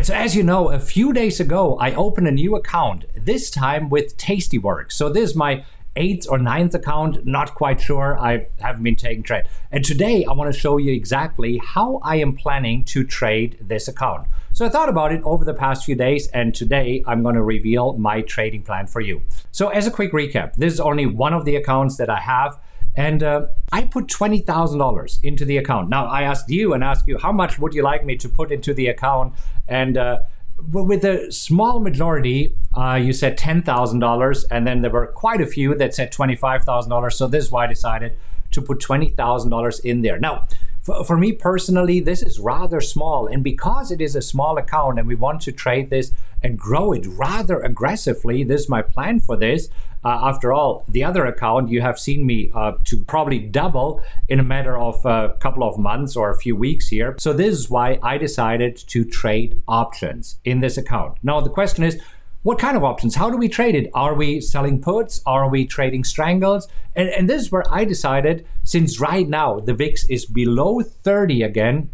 right, so as you know, a few days ago, I opened a new account, this time with Tastyworks. So this is my eighth or ninth account, not quite sure. I haven't been taking trade. And today I want to show you exactly how I am planning to trade this account. So I thought about it over the past few days, and today I'm going to reveal my trading plan for you. So, as a quick recap, this is only one of the accounts that I have. And uh, I put $20,000 into the account. Now, I asked you and asked you, how much would you like me to put into the account? And uh, with a small majority, uh, you said $10,000. And then there were quite a few that said $25,000. So this is why I decided to put $20,000 in there. Now, for, for me personally, this is rather small. And because it is a small account and we want to trade this and grow it rather aggressively, this is my plan for this. Uh, after all, the other account you have seen me uh, to probably double in a matter of a couple of months or a few weeks here. So, this is why I decided to trade options in this account. Now, the question is, what kind of options? How do we trade it? Are we selling puts? Are we trading strangles? And, and this is where I decided, since right now the VIX is below 30 again,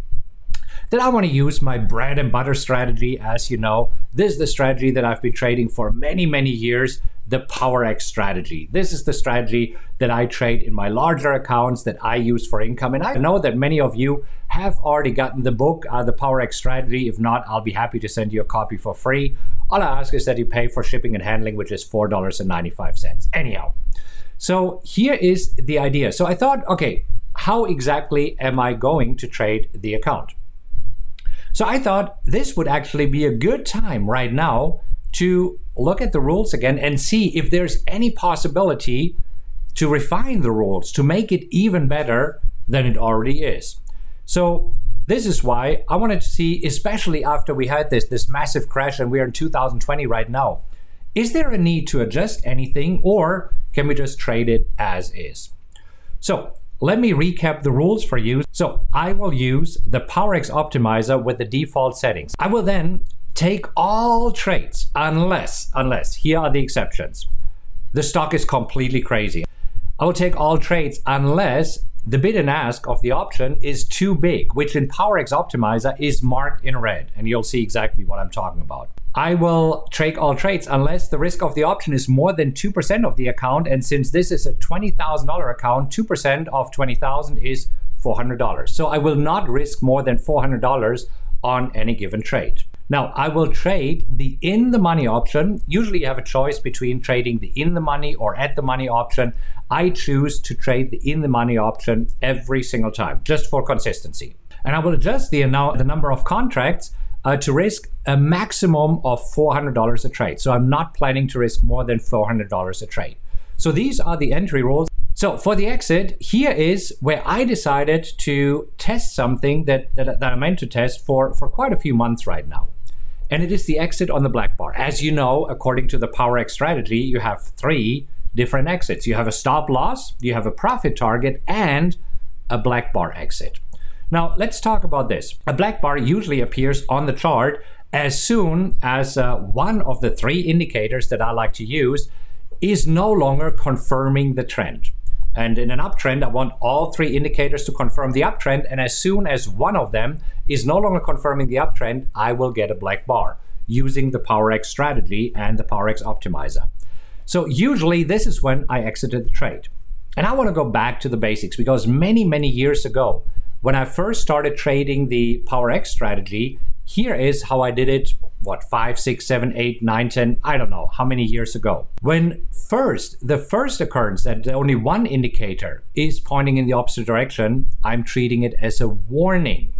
that I want to use my bread and butter strategy. As you know, this is the strategy that I've been trading for many, many years the PowerX strategy. This is the strategy that I trade in my larger accounts that I use for income. And I know that many of you have already gotten the book, uh, the PowerX strategy. If not, I'll be happy to send you a copy for free. All I ask is that you pay for shipping and handling, which is $4.95. Anyhow, so here is the idea. So I thought, okay, how exactly am I going to trade the account? So I thought this would actually be a good time right now to look at the rules again and see if there's any possibility to refine the rules to make it even better than it already is. So this is why I wanted to see, especially after we had this this massive crash and we're in 2020 right now, is there a need to adjust anything or can we just trade it as is? So let me recap the rules for you. So I will use the PowerX optimizer with the default settings. I will then take all trades unless, unless, here are the exceptions. The stock is completely crazy. I will take all trades unless the bid and ask of the option is too big, which in PowerX Optimizer is marked in red, and you'll see exactly what I'm talking about. I will take all trades unless the risk of the option is more than 2% of the account, and since this is a $20,000 account, 2% of 20,000 is $400. So I will not risk more than $400 on any given trade. Now, I will trade the in the money option. Usually, you have a choice between trading the in the money or at the money option. I choose to trade the in the money option every single time, just for consistency. And I will adjust the, the number of contracts uh, to risk a maximum of $400 a trade. So I'm not planning to risk more than $400 a trade. So these are the entry rules. So for the exit, here is where I decided to test something that, that, that I meant to test for, for quite a few months right now and it is the exit on the black bar. As you know, according to the PowerX strategy, you have three different exits. You have a stop loss, you have a profit target, and a black bar exit. Now, let's talk about this. A black bar usually appears on the chart as soon as uh, one of the three indicators that I like to use is no longer confirming the trend. And in an uptrend, I want all three indicators to confirm the uptrend. And as soon as one of them is no longer confirming the uptrend, I will get a black bar using the PowerX strategy and the PowerX optimizer. So usually this is when I exited the trade. And I want to go back to the basics because many, many years ago, when I first started trading the PowerX strategy, here is how I did it what, five, six, seven, eight, nine, ten, I don't know how many years ago. When first, the first occurrence that only one indicator is pointing in the opposite direction, I'm treating it as a warning.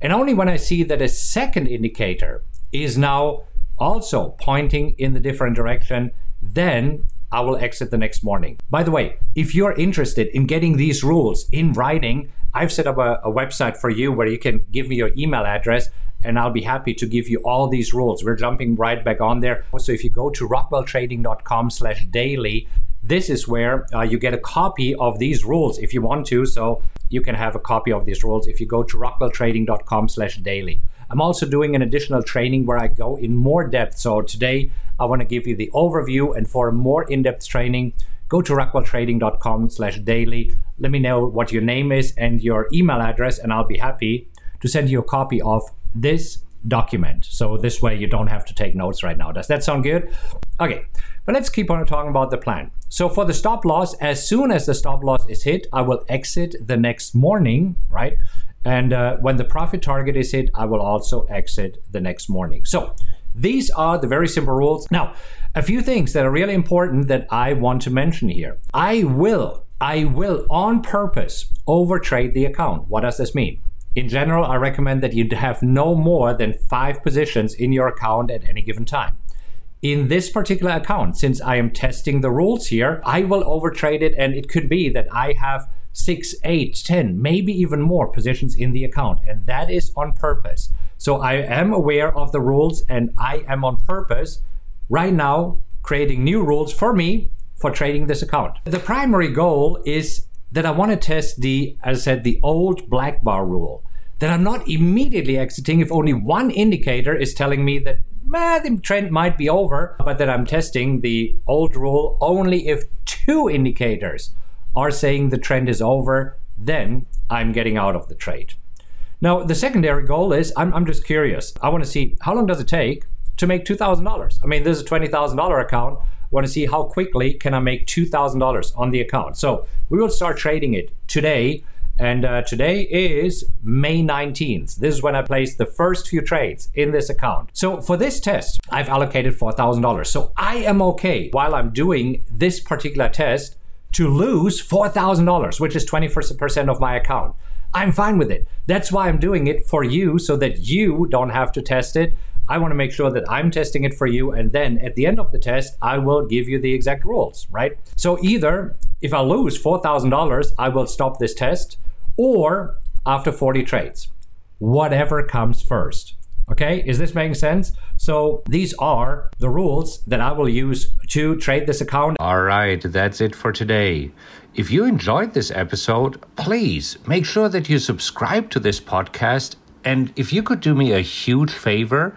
And only when I see that a second indicator is now also pointing in the different direction, then I will exit the next morning. By the way, if you're interested in getting these rules in writing, I've set up a, a website for you where you can give me your email address and I'll be happy to give you all these rules. We're jumping right back on there. So if you go to rockwelltrading.com slash daily, this is where uh, you get a copy of these rules if you want to. So you can have a copy of these rules if you go to rockwelltrading.com slash daily. I'm also doing an additional training where I go in more depth. So today I want to give you the overview and for a more in-depth training, go to rockwelltrading.com slash daily. Let me know what your name is and your email address and I'll be happy to send you a copy of this document. So this way you don't have to take notes right now. Does that sound good? Okay, but let's keep on talking about the plan. So for the stop loss, as soon as the stop loss is hit, I will exit the next morning, right? And uh, when the profit target is hit, I will also exit the next morning. So these are the very simple rules. Now, a few things that are really important that I want to mention here. I will, I will on purpose overtrade the account. What does this mean? In general, I recommend that you have no more than five positions in your account at any given time. In this particular account, since I am testing the rules here, I will overtrade it, and it could be that I have six, eight, ten, maybe even more positions in the account, and that is on purpose. So I am aware of the rules, and I am on purpose right now creating new rules for me for trading this account. The primary goal is that I want to test the, as I said, the old black bar rule. That I'm not immediately exiting if only one indicator is telling me that eh, the trend might be over, but that I'm testing the old rule only if two indicators are saying the trend is over, then I'm getting out of the trade. Now, the secondary goal is I'm, I'm just curious. I want to see how long does it take to make $2,000? I mean, this is a $20,000 account I want to see how quickly can I make $2,000 on the account. So we will start trading it today. And uh, today is May 19th. This is when I placed the first few trades in this account. So for this test, I've allocated $4,000. So I am okay while I'm doing this particular test to lose $4,000, which is 20% of my account. I'm fine with it. That's why I'm doing it for you so that you don't have to test it I want to make sure that I'm testing it for you. And then at the end of the test, I will give you the exact rules, right? So either if I lose $4,000, I will stop this test, or after 40 trades, whatever comes first. Okay, is this making sense? So these are the rules that I will use to trade this account. All right, that's it for today. If you enjoyed this episode, please make sure that you subscribe to this podcast. And if you could do me a huge favor,